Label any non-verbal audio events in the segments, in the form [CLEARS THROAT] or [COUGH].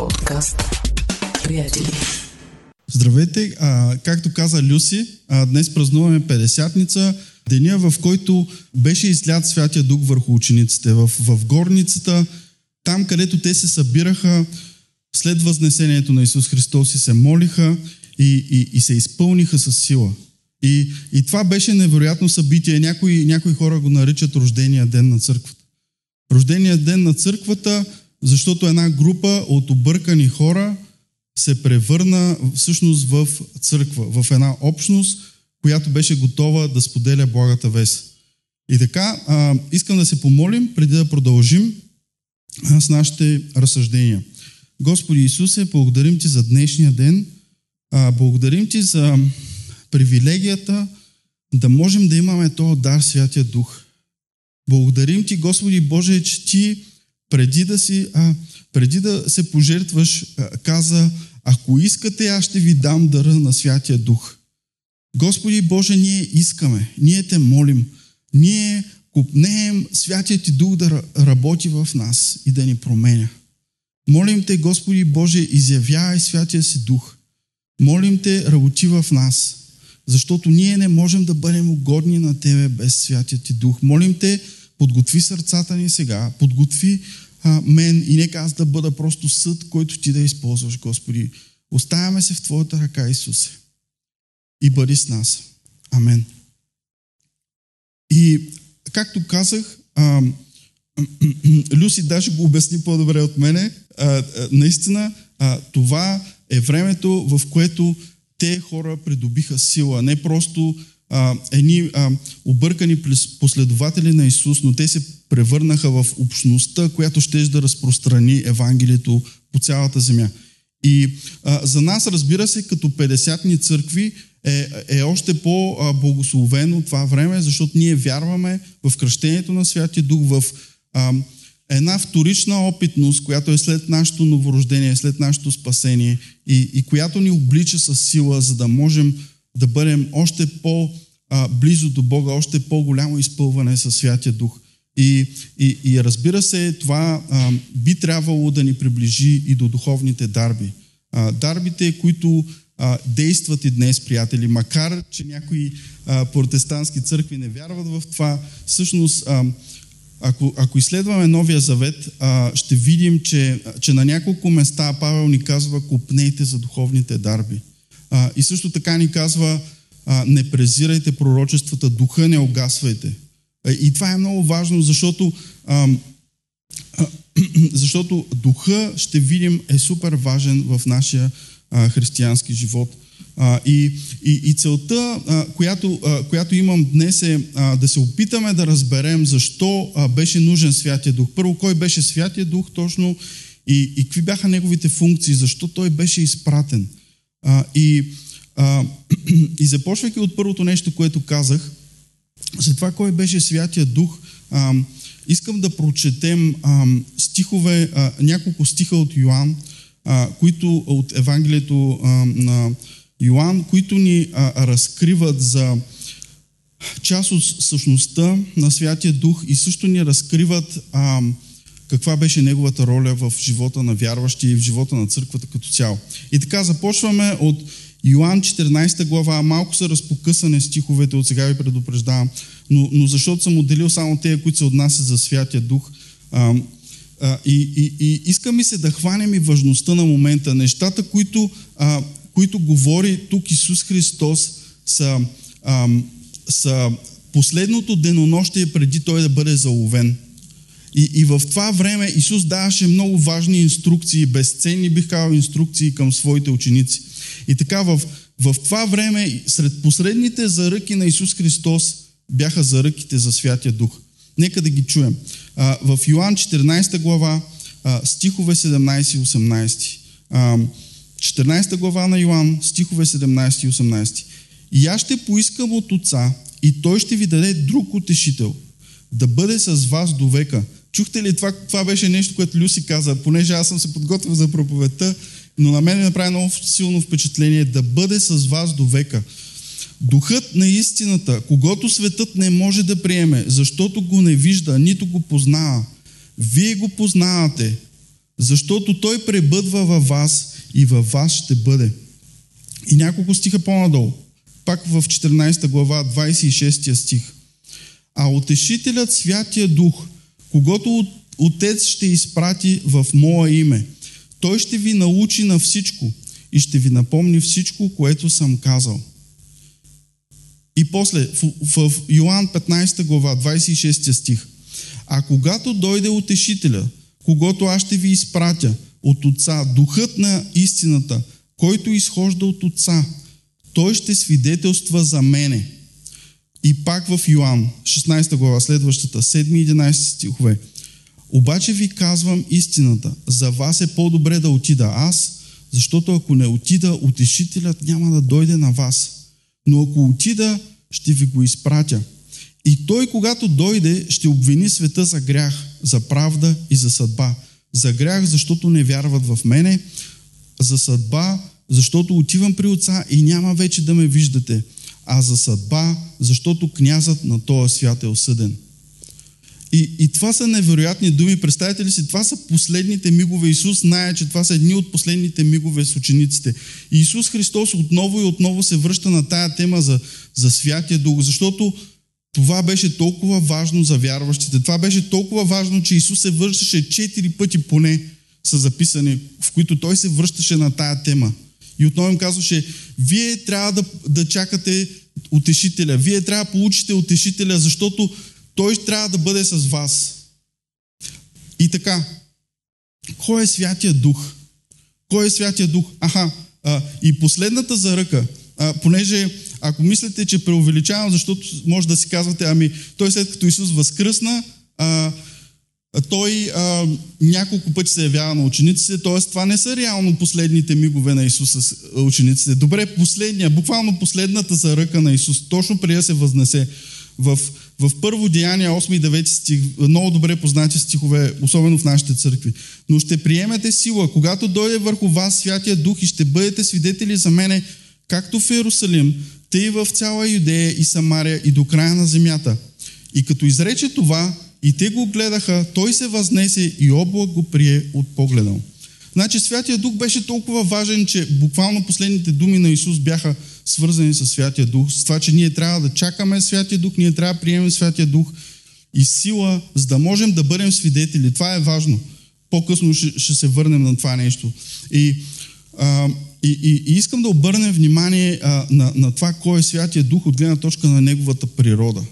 Подкаст. Приятели. Здравейте! А, както каза Люси, а, днес празнуваме 50-ница, деня в който беше излят Святия Дух върху учениците. В, в горницата, там където те се събираха след възнесението на Исус Христос и се молиха и, и, и се изпълниха с сила. И, и това беше невероятно събитие. Някои, някои хора го наричат рождения ден на църквата. Рождения ден на църквата, защото една група от объркани хора се превърна всъщност в църква, в една общност, която беше готова да споделя благата вест. И така, а, искам да се помолим, преди да продължим с нашите разсъждения. Господи Исусе, благодарим Ти за днешния ден. А, благодарим Ти за привилегията да можем да имаме този дар, Святия Дух. Благодарим Ти, Господи Боже, че Ти преди да, си, а, преди да се пожертваш, а, каза, ако искате, аз ще ви дам дъра на Святия Дух. Господи Боже, ние искаме, ние те молим, ние купнеем Святия Ти Дух да работи в нас и да ни променя. Молим Те, Господи Боже, изявявай Святия си Дух. Молим Те, работи в нас, защото ние не можем да бъдем угодни на Тебе без Святия Ти Дух. Молим Те, подготви сърцата ни сега, подготви а, мен и нека аз да бъда просто съд, който Ти да използваш, Господи. Оставяме се в Твоята ръка, Исусе. И бъди с нас. Амен. И, както казах, а, [CLEARS THROAT] Люси даже го обясни по-добре от мене. А, а, наистина, а, това е времето, в което те хора придобиха сила. Не просто едни объркани последователи на Исус, но те се превърнаха в общността, която ще да разпространи Евангелието по цялата земя. И а, за нас, разбира се, като 50-ни църкви е, е още по-благословено това време, защото ние вярваме в кръщението на Святия Дух, в а, една вторична опитност, която е след нашето новорождение, след нашето спасение и, и която ни облича с сила, за да можем да бъдем още по-близо до Бога, още по-голямо изпълване със Святия Дух. И, и, и разбира се, това а, би трябвало да ни приближи и до духовните дарби. А, дарбите, които а, действат и днес, приятели, макар че някои а, протестантски църкви не вярват в това, всъщност а, ако, ако изследваме Новия Завет, а, ще видим, че, че на няколко места Павел ни казва купнейте за духовните дарби. А, и също така ни казва а, не презирайте пророчествата, духа не огасвайте. А, и това е много важно, защото, а, а, [CLEARS THROAT] защото духа, ще видим, е супер важен в нашия а, християнски живот. А, и, и, и целта, а, която, а, която имам днес е а, да се опитаме да разберем защо а, беше нужен Святия Дух. Първо, кой беше Святия Дух точно и, и какви бяха неговите функции, защо той беше изпратен. А, и, а, [CLEARS THROAT] и започвайки от първото нещо, което казах, за това кой беше Святия Дух, а, искам да прочетем а, стихове, а, няколко стиха от Йоанн, а, които от Евангелието а, на Йоанн, които ни а, разкриват за част от същността на Святия Дух и също ни разкриват а, каква беше неговата роля в живота на вярващи и в живота на църквата като цяло. И така започваме от Йоанн 14 глава, малко са разпокъсани стиховете, от сега ви предупреждавам, но, но защото съм отделил само тези, които се отнасят за Святия Дух. А, а, и, и, и иска ми се да хванем и важността на момента. Нещата, които а, които говори тук Исус Христос, са, ам, са последното денонощие преди Той да бъде заловен. И, и в това време Исус даваше много важни инструкции, безценни бих казал инструкции към своите ученици. И така в, в това време, сред посредните заръки на Исус Христос, бяха заръките за Святия Дух. Нека да ги чуем. А, в Йоанн 14 глава, а, стихове 17 и 18. А, 14 глава на Йоан, стихове 17 и 18. И аз ще поискам от Отца, и Той ще ви даде друг утешител, да бъде с вас до века. Чухте ли това? Това беше нещо, което Люси каза, понеже аз съм се подготвил за проповедта, но на мен ми направи много силно впечатление да бъде с вас до века. Духът на истината, когато светът не може да приеме, защото го не вижда, нито го познава. Вие го познавате, защото Той пребъдва във вас и във вас ще бъде. И няколко стиха по-надолу. Пак в 14 глава, 26 стих. А утешителят Святия Дух, когато Отец ще изпрати в Мое име, Той ще ви научи на всичко и ще ви напомни всичко, което съм казал. И после, в, в Йоанн 15 глава, 26 стих. А когато дойде утешителя, когато аз ще ви изпратя от Отца, духът на истината, който изхожда от Отца, той ще свидетелства за мене. И пак в Йоанн, 16 глава, следващата, 7 и 11 стихове. Обаче ви казвам истината. За вас е по-добре да отида аз, защото ако не отида, утешителят няма да дойде на вас. Но ако отида, ще ви го изпратя. И той, когато дойде, ще обвини света за грях, за правда и за съдба. За грях, защото не вярват в мене, за съдба, защото отивам при отца и няма вече да ме виждате, а за съдба, защото князът на този свят е осъден. И, и това са невероятни думи. Представете ли си, това са последните мигове. Исус знае, че това са едни от последните мигове с учениците. И Исус Христос отново и отново се връща на тая тема за, за Святия Дух, защото това беше толкова важно за вярващите. Това беше толкова важно, че Исус се връщаше четири пъти поне са записани, в които Той се връщаше на тая тема. И отново им казваше, вие трябва да, да чакате утешителя, вие трябва да получите утешителя, защото той трябва да бъде с вас. И така, кой е Святия Дух? Кой е Святия Дух? Аха, а, и последната заръка, а, понеже ако мислите, че преувеличавам, защото може да си казвате, ами той след като Исус възкръсна, а, той а, няколко пъти се явява на учениците, т.е. това не са реално последните мигове на Исус с учениците. Добре, последния, буквално последната заръка на Исус, точно преди да се възнесе в, в първо деяние 8 и 9 стих, много добре познати стихове, особено в нашите църкви. Но ще приемете сила, когато дойде върху вас Святия Дух и ще бъдете свидетели за мене, както в Иерусалим, тъй в цяла Юдея и Самария и до края на земята. И като изрече това, и те го гледаха, той се възнесе и облак го прие от погледа Значи Святия Дух беше толкова важен, че буквално последните думи на Исус бяха свързани с Святия Дух, с това, че ние трябва да чакаме Святия Дух, ние трябва да приемем Святия Дух и сила, за да можем да бъдем свидетели. Това е важно. По-късно ще, ще се върнем на това нещо. И, а, и, и, и искам да обърнем внимание а, на, на това, кой е Святия Дух от гледна точка на неговата природа.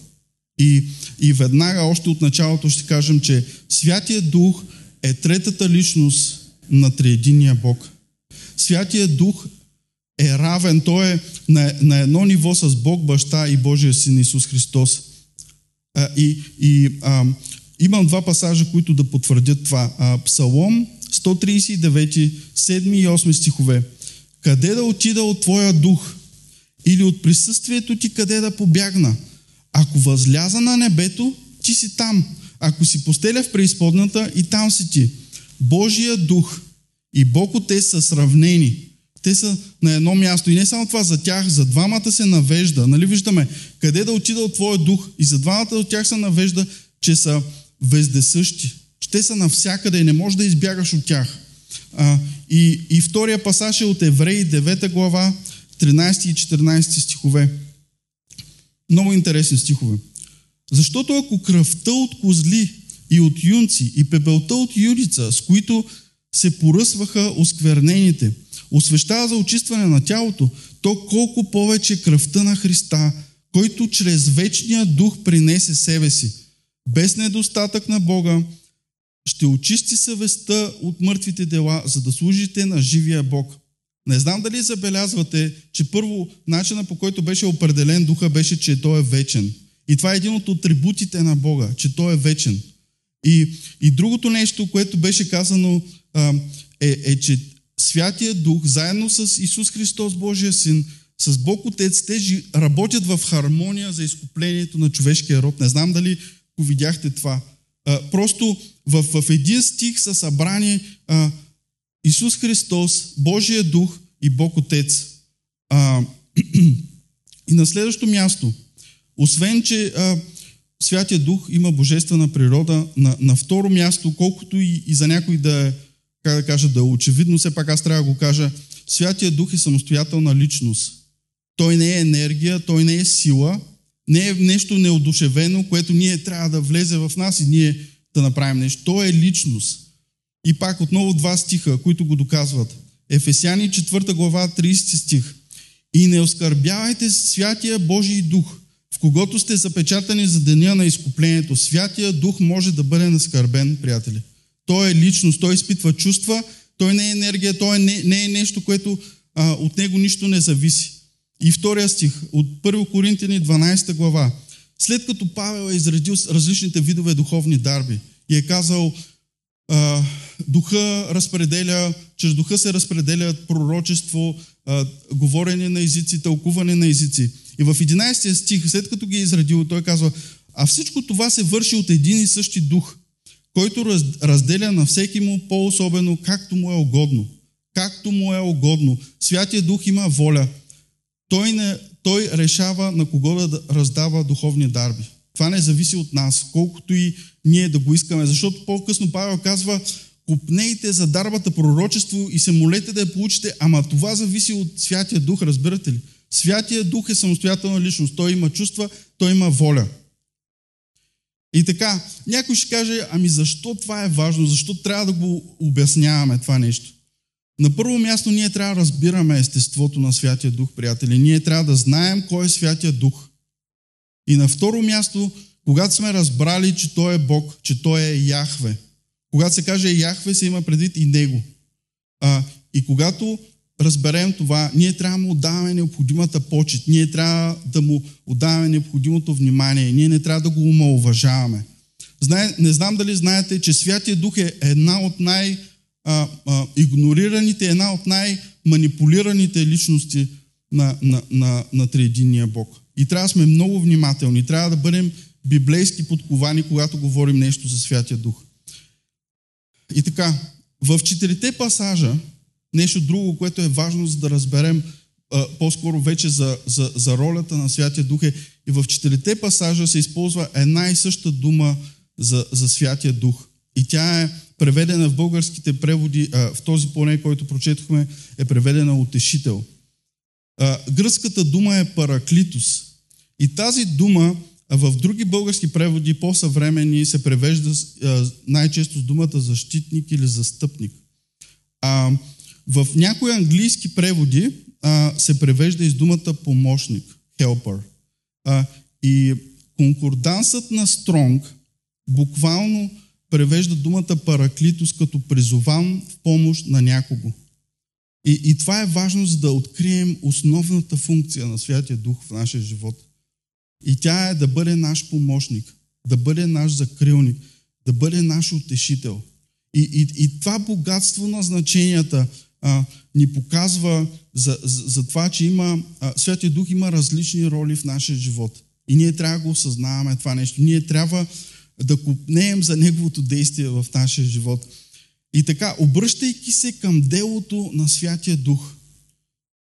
И, и веднага, още от началото ще кажем, че Святия Дух е третата личност на Триединия Бог. Святия Дух е равен, той е на, на едно ниво с Бог Баща и Божия Син Исус Христос. А, и и а, имам два пасажа, които да потвърдят това. А, Псалом 139, 7 и 8 стихове. Къде да отида от Твоя дух? Или от присъствието Ти къде да побягна? Ако възляза на небето, Ти си там. Ако си постеля в преизподната, и там си Ти. Божия дух и Бог Отец са сравнени. Те са на едно място. И не само това, за тях, за двамата се навежда. Нали виждаме, къде да отида от Твоя дух? И за двамата от тях се навежда, че са вездесъщи. Че те са навсякъде и не можеш да избягаш от тях. А, и, и втория пасаж е от Евреи, 9 глава, 13 и 14 стихове. Много интересни стихове. Защото ако кръвта от козли и от юнци и пепелта от юдица, с които се поръсваха осквернените, освещава за очистване на тялото, то колко повече кръвта на Христа, който чрез вечния дух принесе себе си, без недостатък на Бога, ще очисти съвестта от мъртвите дела, за да служите на живия Бог. Не знам дали забелязвате, че първо начина по който беше определен духа беше, че той е вечен. И това е един от атрибутите на Бога, че той е вечен. И, и другото нещо, което беше казано, а, е, е, че Святия Дух, заедно с Исус Христос, Божия Син, с Бог Отец, те работят в хармония за изкуплението на човешкия род. Не знам дали го видяхте това. А, просто в, в един стих са събрани а, Исус Христос, Божия Дух и Бог Отец. А, [CLEARS THROAT] и на следващо място, освен, че а, Святия Дух има божествена природа, на, на второ място, колкото и, и за някой да е как да кажа, да е очевидно, все пак аз трябва да го кажа, Святия Дух е самостоятелна личност. Той не е енергия, той не е сила, не е нещо неодушевено, което ние трябва да влезе в нас и ние да направим нещо. Той е личност. И пак отново два стиха, които го доказват. Ефесяни 4 глава 30 стих. И не оскърбявайте Святия Божий Дух, в когото сте запечатани за деня на изкуплението. Святия Дух може да бъде наскърбен, приятели. Той е личност, той изпитва чувства, той не е енергия, той не, не е нещо, което а, от него нищо не зависи. И втория стих от 1 Коринтияни 12 глава. След като Павел е изредил различните видове духовни дарби и е казал, а, духа разпределя, чрез духа се разпределят пророчество, говорене на езици, тълкуване на езици. И в 11 стих, след като ги е изредил, той казва, а всичко това се върши от един и същи дух, който раз, разделя на всеки му по-особено, както му е угодно. Както му е угодно. Святия Дух има воля. Той, не, той решава на кого да раздава духовни дарби. Това не зависи от нас, колкото и ние да го искаме. Защото по-късно Павел казва, купнейте за дарбата пророчество и се молете да я получите, ама това зависи от Святия Дух, разбирате ли? Святия Дух е самостоятелна личност. Той има чувства, той има воля. И така, някой ще каже, ами защо това е важно? Защо трябва да го обясняваме това нещо? На първо място ние трябва да разбираме естеството на Святия Дух, приятели. Ние трябва да знаем кой е Святия Дух. И на второ място, когато сме разбрали, че Той е Бог, че Той е Яхве, когато се каже Яхве, се има предвид и Него. А, и когато разберем това, ние трябва да му отдаваме необходимата почет, ние трябва да му отдаваме необходимото внимание, ние не трябва да го омалуважаваме. Знае, не знам дали знаете, че Святия Дух е една от най-игнорираните, една от най-манипулираните личности на, на, на, на Триединния Бог. И трябва да сме много внимателни, трябва да бъдем библейски подковани, когато говорим нещо за Святия Дух. И така, в четирите пасажа, нещо друго, което е важно за да разберем по-скоро вече за, за, за ролята на Святия Дух е и в четирите пасажа се използва една и съща дума за, за Святия Дух. И тя е преведена в българските преводи, в този поне, който прочетохме, е преведена утешител. Гръцката дума е параклитус. И тази дума в други български преводи, по-съвремени, се превежда най-често с думата защитник или застъпник. А, в някои английски преводи а, се превежда и с думата помощник, helper. А, и конкордансът на Стронг буквално превежда думата параклитус като призован в помощ на някого. И, и това е важно, за да открием основната функция на Святия Дух в нашия живот. И тя е да бъде наш помощник, да бъде наш закрилник, да бъде наш утешител. И, и, и това богатство на значенията а, ни показва за, за, за това, че има, а, Святия Дух има различни роли в нашия живот. И ние трябва да го осъзнаваме това нещо. Ние трябва да купнеем за Неговото действие в нашия живот. И така, обръщайки се към делото на Святия Дух,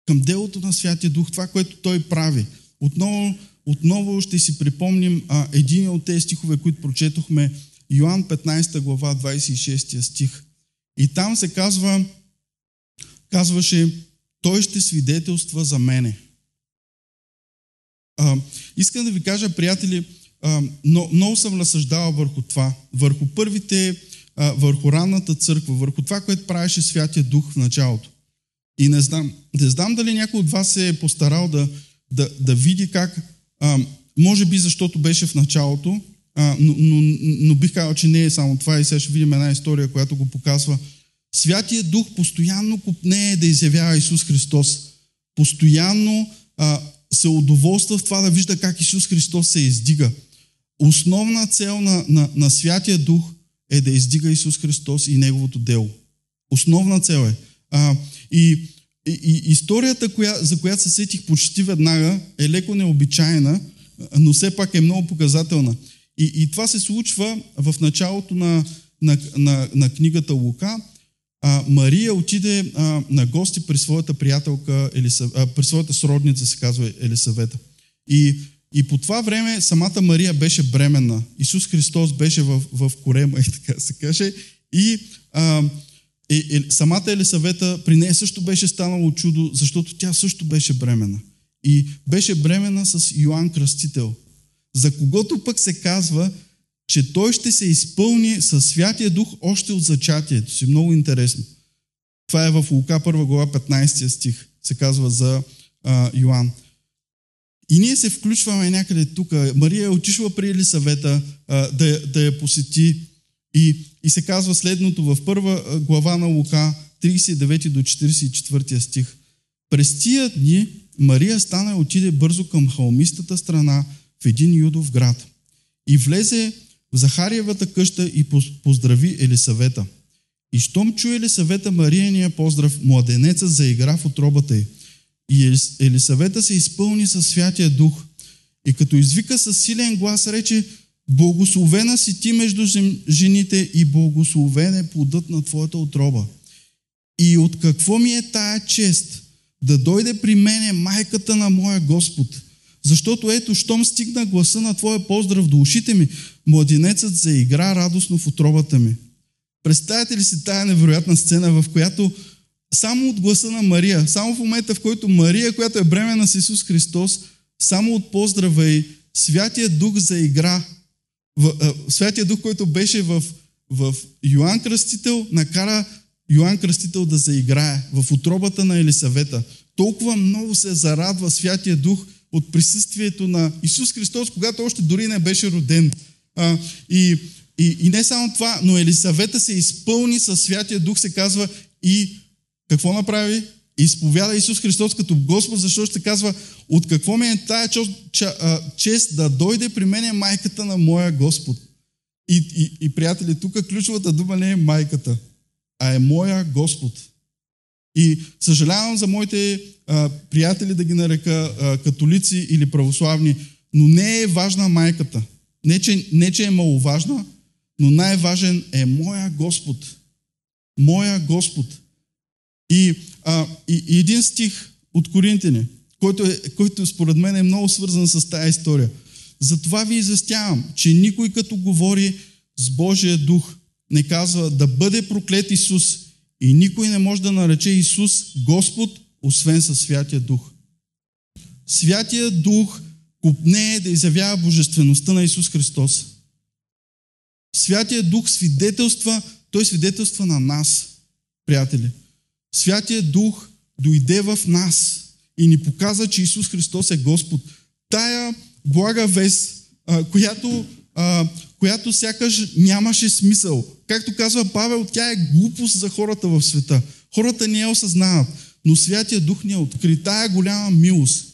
към делото на Святия Дух, това, което Той прави, отново отново ще си припомним а, един от тези стихове, които прочетохме, Йоанн 15 глава, 26 стих. И там се казва, казваше, той ще свидетелства за мене. А, искам да ви кажа, приятели, а, но, много съм разсъждавал върху това, върху първите, а, върху ранната църква, върху това, което правеше Святия Дух в началото. И не знам, не знам дали някой от вас се е постарал да, да, да види как а, може би защото беше в началото, а, но, но, но бих казал, че не е само това и сега ще видим една история, която го показва. Святия Дух постоянно купнее да изявява Исус Христос. Постоянно а, се удоволства в това да вижда как Исус Христос се издига. Основна цел на, на, на Святия Дух е да издига Исус Христос и Неговото дело. Основна цел е. А, и и, историята, коя, за която се сетих почти веднага, е леко необичайна, но все пак е много показателна. И, и това се случва в началото на, на, на, на книгата Лука. А, Мария отиде а, на гости при своята приятелка, Елисав... а, при своята сродница, се казва Елисавета. И, и по това време самата Мария беше бременна. Исус Христос беше в, в корема, и [LAUGHS] така се каже. И а, е, е, самата Елисавета, при нея също беше станало чудо, защото тя също беше бремена. И беше бремена с Йоанн Кръстител, за когото пък се казва, че той ще се изпълни със Святия Дух още от зачатието си. Много интересно. Това е в Лука 1 глава 15 стих. Се казва за а, Йоанн. И ние се включваме някъде тук. Мария е отишла при Елисавета а, да, да я посети. И, и се казва следното в първа глава на Лука, 39 до 44 стих. През тия дни Мария стана и отиде бързо към халмистата страна в един юдов град. И влезе в Захариевата къща и поздрави Елисавета. И щом чуе Елисавета Марияния поздрав, младенеца заигра в отробата й. И Елисавета се изпълни със Святия Дух. И като извика със силен глас, рече, Благословена си ти между жените и благословен е плодът на твоята отроба. И от какво ми е тая чест да дойде при мене майката на моя Господ? Защото ето, щом стигна гласа на твоя поздрав до ушите ми, младенецът заигра радостно в отробата ми. Представете ли си тая невероятна сцена, в която само от гласа на Мария, само в момента, в който Мария, която е бремена с Исус Христос, само от поздрава и Святия Дух заигра. В, Святия Дух, който беше в, в Йоанн Кръстител, накара Йоанн Кръстител да заиграе в отробата на Елисавета. Толкова много се зарадва Святия Дух от присъствието на Исус Христос, когато още дори не беше роден. А, и, и, и не само това, но Елисавета се изпълни със Святия Дух, се казва, и какво направи? Изповяда Исус Христос като Господ, защото ще казва, от какво ми е тая чест да дойде при мен майката на моя Господ. И, и, и приятели, тук ключовата дума не е майката, а е моя Господ. И съжалявам за моите а, приятели да ги нарека а, католици или православни, но не е важна майката. Не че, не, че е маловажна, но най-важен е моя Господ. Моя Господ. И, а, и, и един стих от Коринтини, който, е, който според мен е много свързан с тази история. Затова ви известявам, че никой като говори с Божия дух не казва да бъде проклет Исус и никой не може да нарече Исус Господ, освен със Святия Дух. Святия Дух купне да изявява божествеността на Исус Христос. Святия Дух свидетелства, той свидетелства на нас, приятели. Святия Дух дойде в нас и ни показа, че Исус Христос е Господ. Тая блага вест, която, която сякаш нямаше смисъл. Както казва Павел, тя е глупост за хората в света. Хората не я осъзнават, но Святия Дух ни е откри. Тая голяма милост,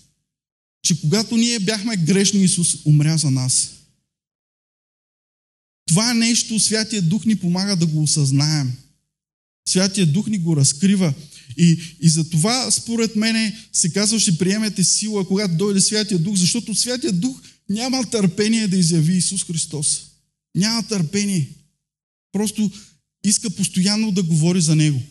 че когато ние бяхме грешни, Исус умря за нас. Това нещо Святия Дух ни помага да го осъзнаем. Святия Дух ни го разкрива. И, и за това, според мене, се казва, ще приемете сила, когато дойде Святия Дух, защото Святия Дух няма търпение да изяви Исус Христос. Няма търпение. Просто иска постоянно да говори за Него.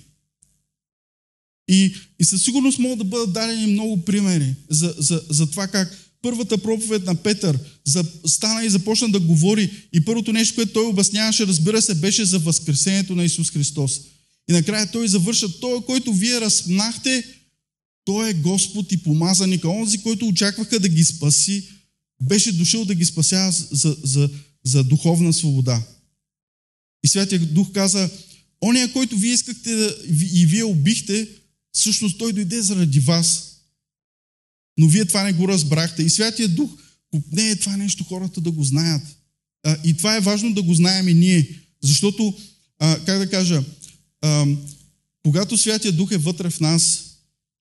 И, и със сигурност могат да бъдат дадени много примери за, за, за това как първата проповед на Петър за, стана и започна да говори и първото нещо, което той обясняваше, разбира се, беше за възкресението на Исус Христос. И накрая той завърша, той, който вие разпнахте, той е Господ и помазаник, онзи, който очакваха да ги спаси, беше дошъл да ги спася за, за, за духовна свобода. И Святия Дух каза, ония, който вие искахте да, и вие убихте, всъщност той дойде заради вас. Но вие това не го разбрахте. И Святия Дух не е това нещо хората да го знаят. А, и това е важно да го знаем и ние. Защото, а, как да кажа, когато Святия Дух е вътре в нас,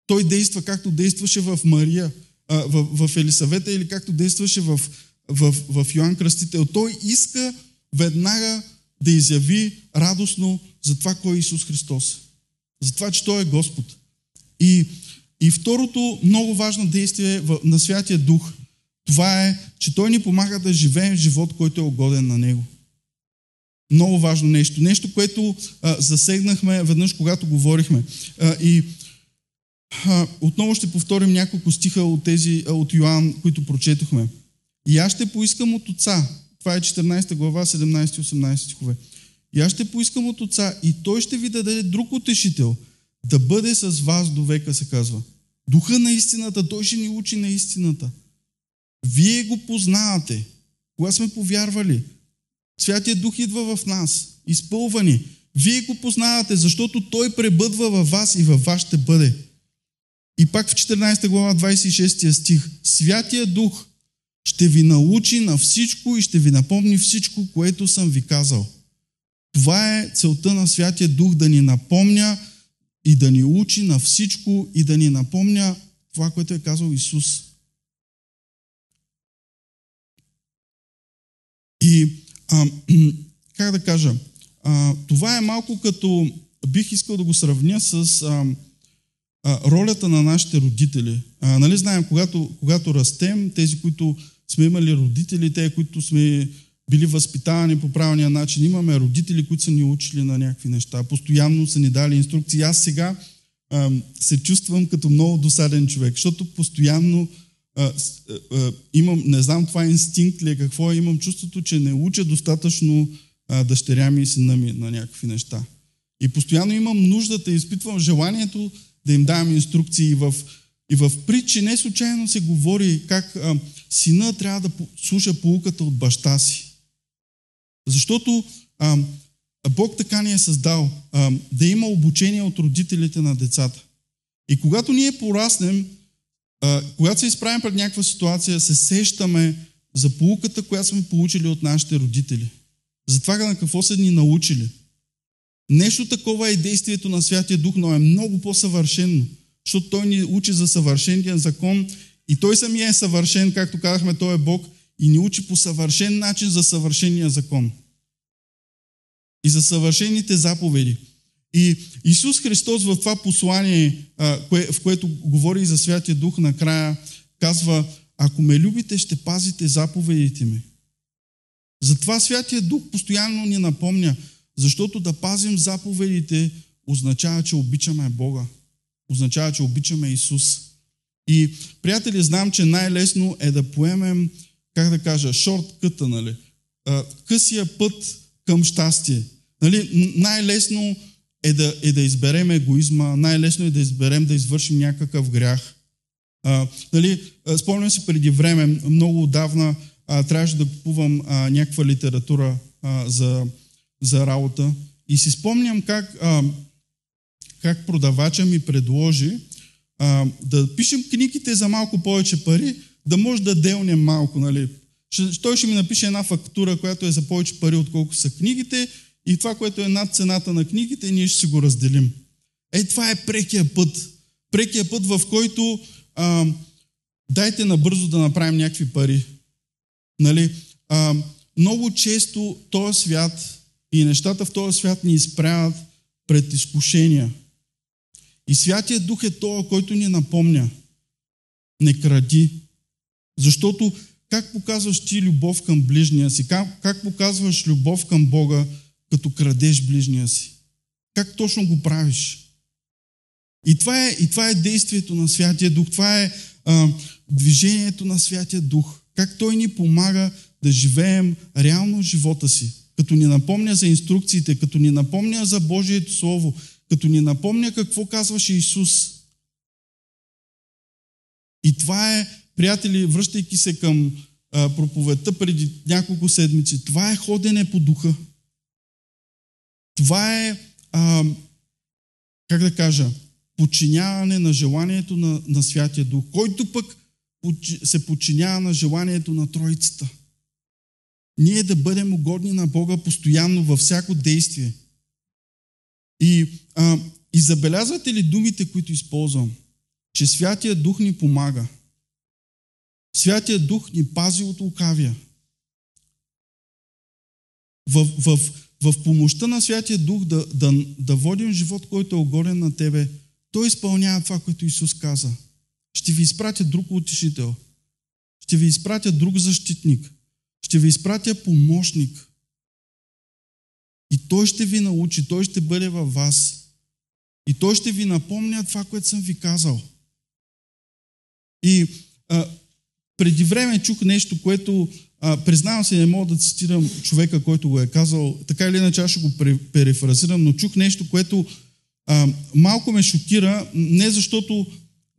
той действа както действаше в Мария, в, в Елисавета или както действаше в, в, в Йоанн Кръстител. Той иска веднага да изяви радостно за това, кой е Исус Христос. За това, че Той е Господ. И, и второто много важно действие на Святия Дух, това е, че Той ни помага да живеем живот, който е угоден на Него. Много важно нещо. Нещо, което а, засегнахме веднъж, когато говорихме. А, и а, отново ще повторим няколко стиха от тези, от Йоанн, които прочетохме. И аз ще поискам от Отца. Това е 14 глава, 17-18 стихове. И аз ще поискам от Отца и Той ще ви даде друг утешител, да бъде с вас до века, се казва. Духа на истината, Той ще ни учи на истината. Вие го познавате. Кога сме повярвали? Святия Дух идва в нас, изпълва ни. Вие го познавате, защото Той пребъдва във вас и във вас ще бъде. И пак в 14 глава 26 стих. Святия Дух ще ви научи на всичко и ще ви напомни всичко, което съм ви казал. Това е целта на Святия Дух да ни напомня и да ни учи на всичко и да ни напомня това, което е казал Исус. И а, как да кажа, а, това е малко като бих искал да го сравня с а, а, ролята на нашите родители. А, нали знаем, когато, когато растем, тези, които сме имали родители, те, които сме били възпитавани по правилния начин, имаме родители, които са ни учили на някакви неща, постоянно са ни дали инструкции. Аз сега а, се чувствам като много досаден човек, защото постоянно имам, не знам това е инстинкт ли е какво е, имам чувството, че не уча достатъчно а, дъщеря ми и сина ми на някакви неща. И постоянно имам нуждата, изпитвам желанието да им давам инструкции. И в, и в притчи не случайно се говори как а, сина трябва да слуша полуката от баща си. Защото а, Бог така ни е създал а, да има обучение от родителите на децата. И когато ние пораснем, когато се изправим пред някаква ситуация, се сещаме за полуката, която сме получили от нашите родители. За това на какво са ни научили. Нещо такова е действието на Святия Дух, но е много по-съвършено, защото Той ни учи за съвършения закон и Той самия е съвършен, както казахме, Той е Бог и ни учи по съвършен начин за съвършения закон и за съвършените заповеди. И Исус Христос в това послание, в което говори за Святия Дух накрая, казва, ако ме любите, ще пазите заповедите ми. Затова Святия Дух постоянно ни напомня, защото да пазим заповедите означава, че обичаме Бога. Означава, че обичаме Исус. И, приятели, знам, че най-лесно е да поемем, как да кажа, шорткъта, нали? Късия път към щастие. Нали? Най-лесно е да, е да изберем егоизма, най-лесно е да изберем да извършим някакъв грях. А, нали? Спомням се преди време, много отдавна, а, трябваше да купувам а, някаква литература а, за, за работа. И си спомням как, а, как продавача ми предложи а, да пишем книгите за малко повече пари, да може да делнем малко. Нали? Той ще ми напише една фактура, която е за повече пари, отколко са книгите и това, което е над цената на книгите, ние ще си го разделим. Ей, това е прекия път. Прекия път, в който а, дайте набързо да направим някакви пари. Нали? А, много често този свят и нещата в този свят ни изправят пред изкушения. И Святия Дух е този, който ни напомня. Не кради. Защото как показваш ти любов към ближния си? Как, как показваш любов към Бога, като крадеш ближния си? Как точно го правиш? И това е, и това е действието на Святия Дух. Това е а, движението на Святия Дух. Как Той ни помага да живеем реално живота си. Като ни напомня за инструкциите, като ни напомня за Божието Слово, като ни напомня какво казваше Исус. И това е, приятели, връщайки се към а, проповедта преди няколко седмици, това е ходене по духа. Това е, а, как да кажа, подчиняване на желанието на, на Святия Дух, който пък се подчинява на желанието на Троицата. Ние да бъдем угодни на Бога постоянно във всяко действие. И, а, и забелязвате ли думите, които използвам? Че Святия Дух ни помага. Святия Дух ни пази от лукавия. В, в, в помощта на Святия Дух да, да, да водим живот, който е угоден на Тебе, Той изпълнява това, което Исус каза. Ще ви изпратя друг утешител. Ще ви изпратя друг защитник. Ще ви изпратя помощник. И той ще ви научи, той ще бъде във вас. И той ще ви напомня това, което съм ви казал. И а, преди време чух нещо, което а, признавам се, не мога да цитирам човека, който го е казал, така или иначе аз ще го перефразирам, но чух нещо, което а, малко ме шокира, не защото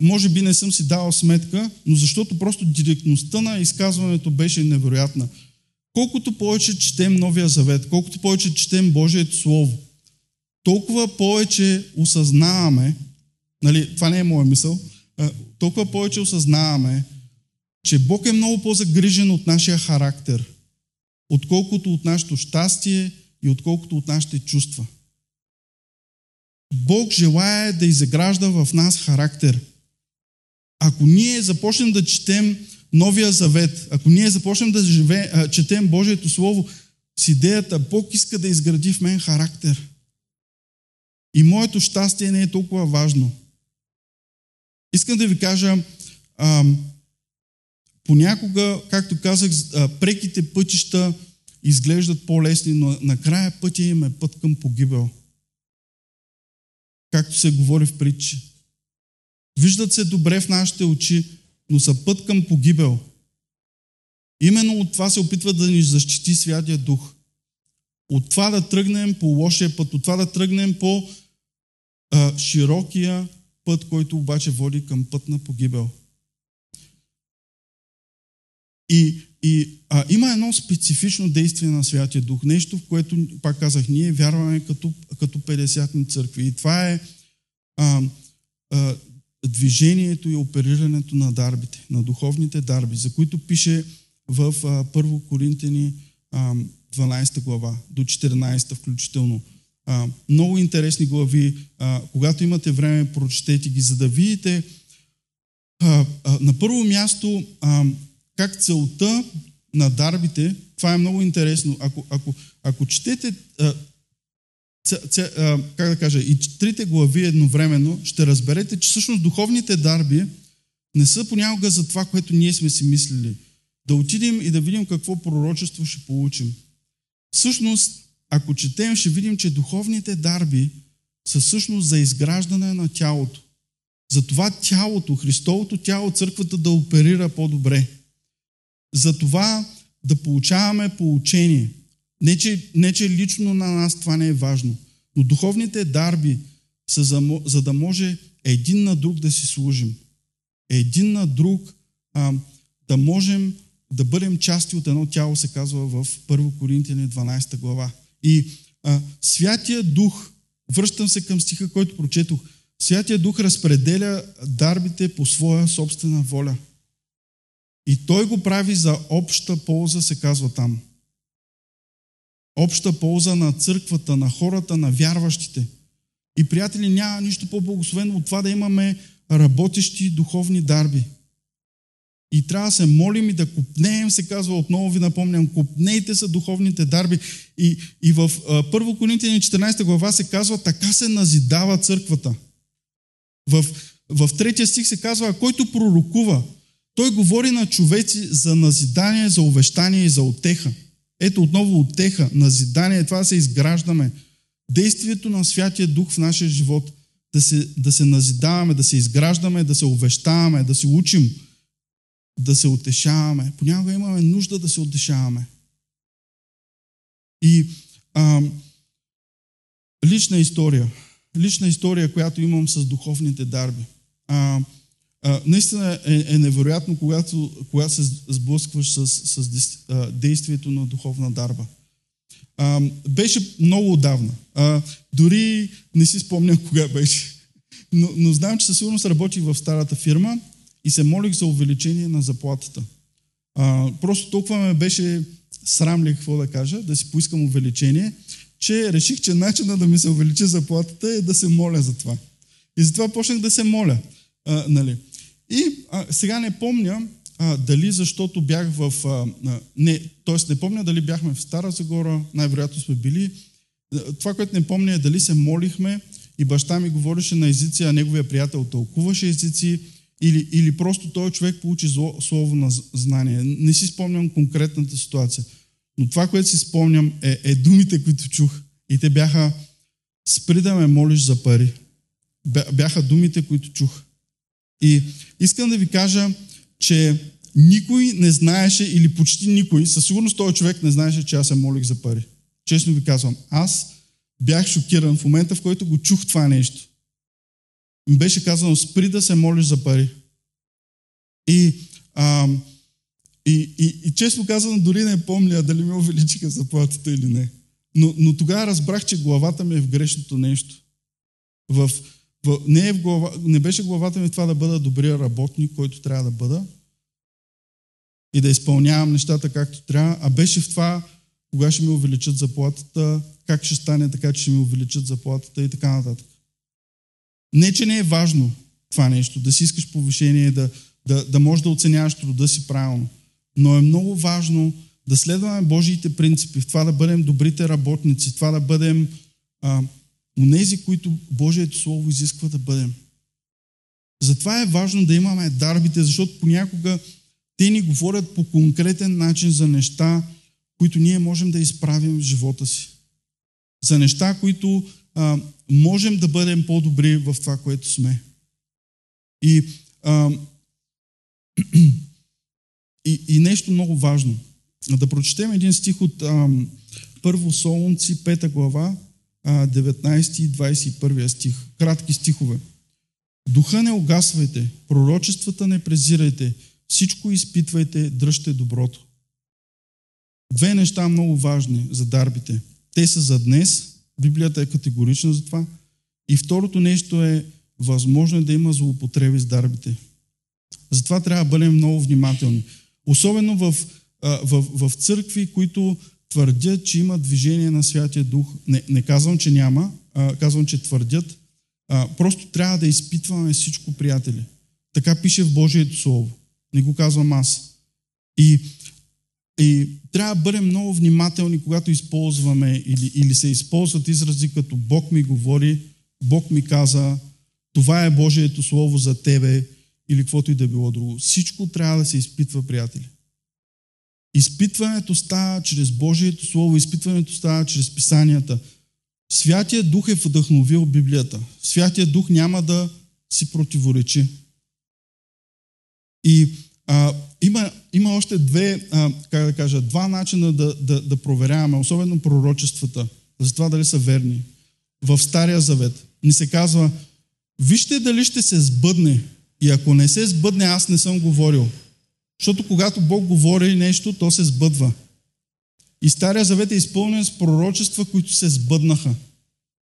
може би не съм си давал сметка, но защото просто директността на изказването беше невероятна. Колкото повече четем Новия Завет, колкото повече четем Божието Слово, толкова повече осъзнаваме, нали, това не е моя мисъл, толкова повече осъзнаваме, че Бог е много по-загрижен от нашия характер, отколкото от нашето щастие и отколкото от нашите чувства. Бог желая да изгражда в нас характер. Ако ние започнем да четем Новия Завет, ако ние започнем да живе, а, четем Божието Слово с идеята Бог иска да изгради в мен характер. И моето щастие не е толкова важно. Искам да ви кажа, ам, понякога, както казах, преките пътища изглеждат по-лесни, но накрая пътя им е път към погибел. Както се говори в притчи. Виждат се добре в нашите очи, но са път към погибел. Именно от това се опитва да ни защити Святия Дух. От това да тръгнем по лошия път, от това да тръгнем по а, широкия път, който обаче води към път на погибел. И, и а, има едно специфично действие на Святия Дух, нещо, в което, пак казах, ние вярваме като, като 50 църкви. И това е а, а, движението и оперирането на дарбите, на духовните дарби, за които пише в а, 1 Коринтини а, 12 глава до 14 включително. А, много интересни глави. А, когато имате време, прочетете ги, за да видите а, а, на първо място а, как целта на дарбите, това е много интересно, ако, ако, ако четете, а, ц, а, как да кажа, и трите глави едновременно, ще разберете, че всъщност духовните дарби не са понякога за това, което ние сме си мислили. Да отидем и да видим какво пророчество ще получим. Всъщност, ако четем, ще видим, че духовните дарби са всъщност за изграждане на тялото. Затова тялото, Христовото тяло, църквата да оперира по-добре за това да получаваме получение. Не че, не, че лично на нас това не е важно, но духовните дарби са за, за да може един на друг да си служим. Един на друг а, да можем да бъдем части от едно тяло, се казва в 1 Коринтияни 12 глава. И а, Святия Дух, връщам се към стиха, който прочетох, Святия Дух разпределя дарбите по своя собствена воля. И той го прави за обща полза, се казва там. Обща полза на църквата, на хората, на вярващите. И, приятели, няма нищо по-благословено от това да имаме работещи духовни дарби. И трябва да се молим и да купнеем, се казва, отново ви напомням, купнейте са духовните дарби. И, и в 1 Коринтияни 14 глава се казва, така се назидава църквата. В, в третия стих се казва, който пророкува, той говори на човеци за назидание, за увещание и за отеха. Ето отново отеха, назидание, това да се изграждаме. Действието на Святия Дух в нашия живот, да се, да се назидаваме, да се изграждаме, да се увещаваме, да се учим, да се утешаваме. Понякога имаме нужда да се утешаваме. И а, лична история. Лична история, която имам с духовните дарби. А, а, наистина е, е невероятно, когато, когато се сблъскваш с, с а, действието на духовна дарба. А, беше много отдавна. А, дори не си спомням кога беше. Но, но знам, че със сигурност работих в старата фирма и се молих за увеличение на заплатата. А, просто толкова ме беше срам ли, какво да кажа, да си поискам увеличение, че реших, че начина да ми се увеличи заплатата е да се моля за това. И затова почнах да се моля. А, нали. И а, сега не помня а, дали защото бях в... А, не, т.е. не помня дали бяхме в Стара Загора, най-вероятно сме били. Това, което не помня е дали се молихме и баща ми говореше на езици, а неговия приятел тълкуваше езици, или, или просто този човек получи зло, слово на знание. Не си спомням конкретната ситуация. Но това, което си спомням е, е думите, които чух. И те бяха спри да ме молиш за пари. Бяха думите, които чух. И искам да ви кажа, че никой не знаеше, или почти никой, със сигурност този човек не знаеше, че аз се молих за пари. Честно ви казвам, аз бях шокиран в момента, в който го чух това нещо. Ми беше казано, спри да се молиш за пари. И, а, и, и, и честно казано, дори не помня дали ми увеличиха заплатата или не. Но, но тогава разбрах, че главата ми е в грешното нещо. В, не, е в глава, не беше главата ми това да бъда добрия работник, който трябва да бъда и да изпълнявам нещата както трябва, а беше в това кога ще ми увеличат заплатата, как ще стане така, че ще ми увеличат заплатата и така нататък. Не, че не е важно това нещо, да си искаш повишение, да, да, да можеш да оценяваш труда си правилно. Но е много важно да следваме Божиите принципи, в това да бъдем добрите работници, в това да бъдем а, унези, които Божието Слово изисква да бъдем. Затова е важно да имаме дарбите, защото понякога те ни говорят по конкретен начин за неща, които ние можем да изправим в живота си. За неща, които а, можем да бъдем по-добри в това, което сме. И, а, [CLEARS THROAT] и, и нещо много важно. Да прочетем един стих от а, Първо Солунци, 5 глава, 19 и 21 стих. Кратки стихове. Духа не огасвайте, пророчествата не презирайте, всичко изпитвайте, дръжте доброто. Две неща много важни за дарбите. Те са за днес, Библията е категорична за това. И второто нещо е, възможно е да има злоупотреби с дарбите. Затова трябва да бъдем много внимателни. Особено в, в, в църкви, които твърдят, че има движение на Святия Дух. Не, не казвам, че няма, а, казвам, че твърдят. А, просто трябва да изпитваме всичко, приятели. Така пише в Божието Слово. Не го казвам аз. И, и трябва да бъдем много внимателни, когато използваме или, или се използват изрази като Бог ми говори, Бог ми каза, това е Божието Слово за тебе или каквото и да било друго. Всичко трябва да се изпитва, приятели. Изпитването става чрез Божието Слово, изпитването става чрез Писанията. Святия Дух е вдъхновил Библията. Святия Дух няма да си противоречи. И а, има, има още две, а, как да кажа, два начина да, да, да проверяваме, особено пророчествата, за това дали са верни. В Стария Завет ни се казва, вижте дали ще се сбъдне и ако не се сбъдне, аз не съм говорил. Защото когато Бог говори нещо, то се сбъдва. И Стария Завет е изпълнен с пророчества, които се сбъднаха.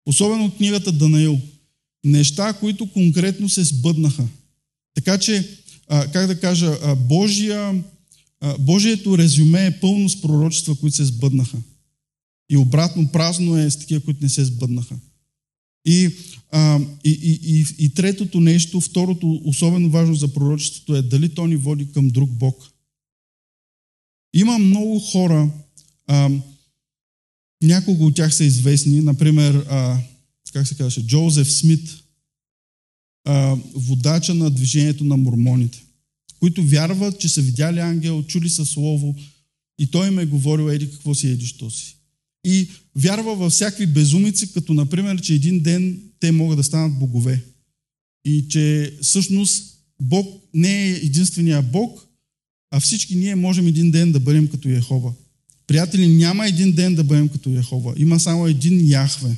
Особено от книгата Данаил. Неща, които конкретно се сбъднаха. Така че, как да кажа, Божия, Божието резюме е пълно с пророчества, които се сбъднаха. И обратно празно е с такива, които не се сбъднаха. И, а, и, и, и, и третото нещо, второто, особено важно за пророчеството е дали то ни води към друг Бог. Има много хора, а, няколко от тях са известни, например, а, как се казваше, Джозеф Смит, а, водача на движението на мормоните, които вярват, че са видяли ангел, чули са слово и той им е говорил, еди какво си, еди що си и вярва във всякакви безумици, като например, че един ден те могат да станат богове. И че всъщност Бог не е единствения Бог, а всички ние можем един ден да бъдем като Яхова. Приятели, няма един ден да бъдем като Яхова. Има само един Яхве.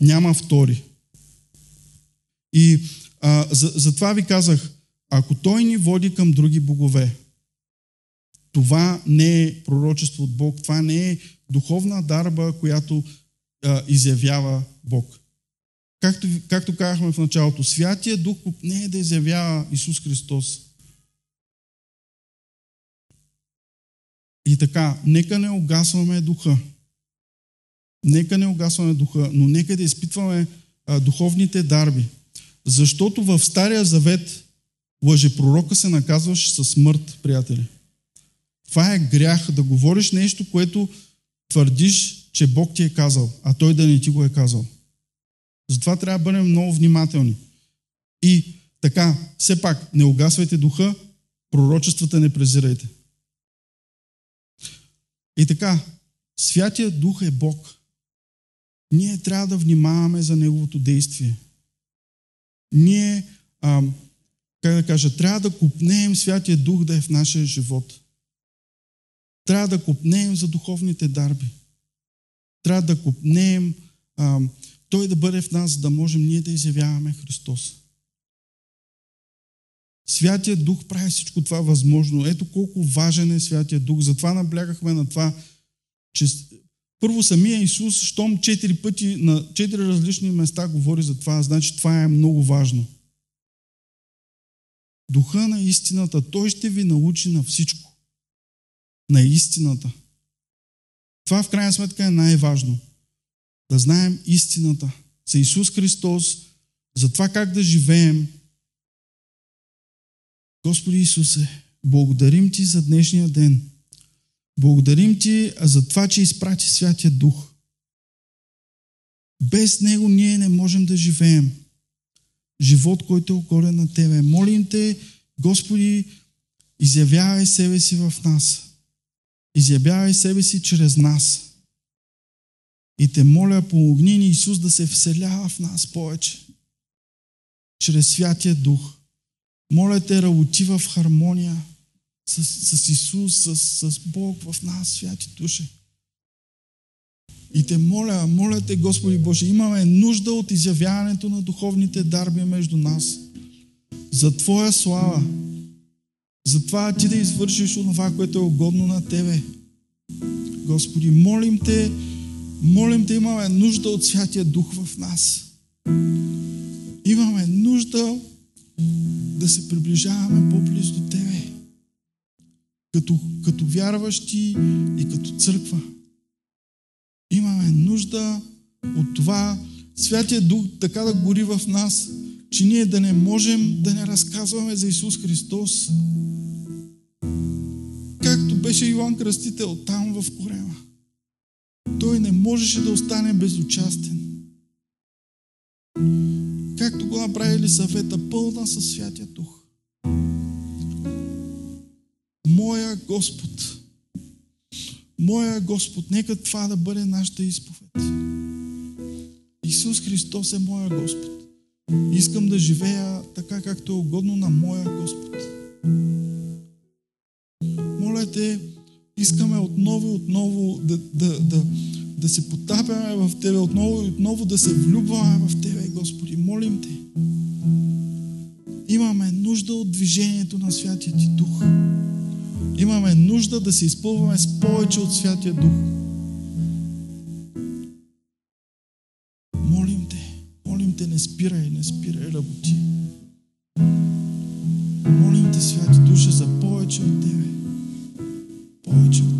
Няма втори. И а, за, затова ви казах, ако той ни води към други богове, това не е пророчество от Бог, това не е духовна дарба, която а, изявява Бог. Както, както казахме в началото, Святия Дух не е да изявява Исус Христос. И така, нека не огасваме духа. Нека не огасваме духа, но нека да изпитваме а, духовните дарби. Защото в Стария Завет лъжепророка се наказваше със смърт, приятели. Това е грях да говориш нещо, което твърдиш, че Бог ти е казал, а Той да не ти го е казал. Затова трябва да бъдем много внимателни. И така, все пак, не угасвайте духа, пророчествата не презирайте. И така, Святия Дух е Бог. Ние трябва да внимаваме за Неговото действие. Ние, а, как да кажа, трябва да купнеем Святия Дух да е в нашия живот. Трябва да купнеем за духовните дарби. Трябва да купнеем а, Той да бъде в нас, за да можем ние да изявяваме Христос. Святия Дух прави всичко това възможно. Ето колко важен е Святия Дух. Затова наблягахме на това, че първо самия Исус, щом четири пъти на четири различни места говори за това, значи това е много важно. Духа на истината, Той ще ви научи на всичко. На истината. Това в крайна сметка е най-важно. Да знаем истината за Исус Христос, за това как да живеем. Господи Исусе, благодарим Ти за днешния ден. Благодарим Ти за това, че изпрати Святия Дух. Без Него ние не можем да живеем. Живот, който е угоден на Тебе. Молим Те, Господи, изявявай себе си в нас. Изявявай себе си чрез нас. И те моля, помогни ни Исус да се вселява в нас повече. Чрез Святия Дух. Моля те, работи в хармония с, с Исус, с, с Бог в нас, святи души. И те моля, моля те, Господи Боже, имаме нужда от изявяването на духовните дарби между нас. За Твоя слава. За това Ти да извършиш това, което е угодно на Тебе. Господи, молим Те, молим Те, имаме нужда от Святия Дух в нас. Имаме нужда да се приближаваме по-близо до Тебе. Като, като вярващи и като църква. Имаме нужда от това Святия Дух така да гори в нас, че ние да не можем да не разказваме за Исус Христос. Както беше Йоан Кръстител там в корема. Той не можеше да остане безучастен. Както го направили съвета пълна със Святия Дух. Моя Господ. Моя Господ. Нека това да бъде нашата изповед. Исус Христос е моя Господ. Искам да живея така, както е угодно на моя Господ. Моля те, искаме отново и отново да, да, да, да се потапяме в Тебе, отново и отново да се влюбваме в Тебе, Господи. Молим Те. Имаме нужда от движението на Святия Ти Дух. Имаме нужда да се изпълваме с повече от Святия Дух. Спирай работи. Молим Те, Святи Душа, за повече от Тебе. Повече от.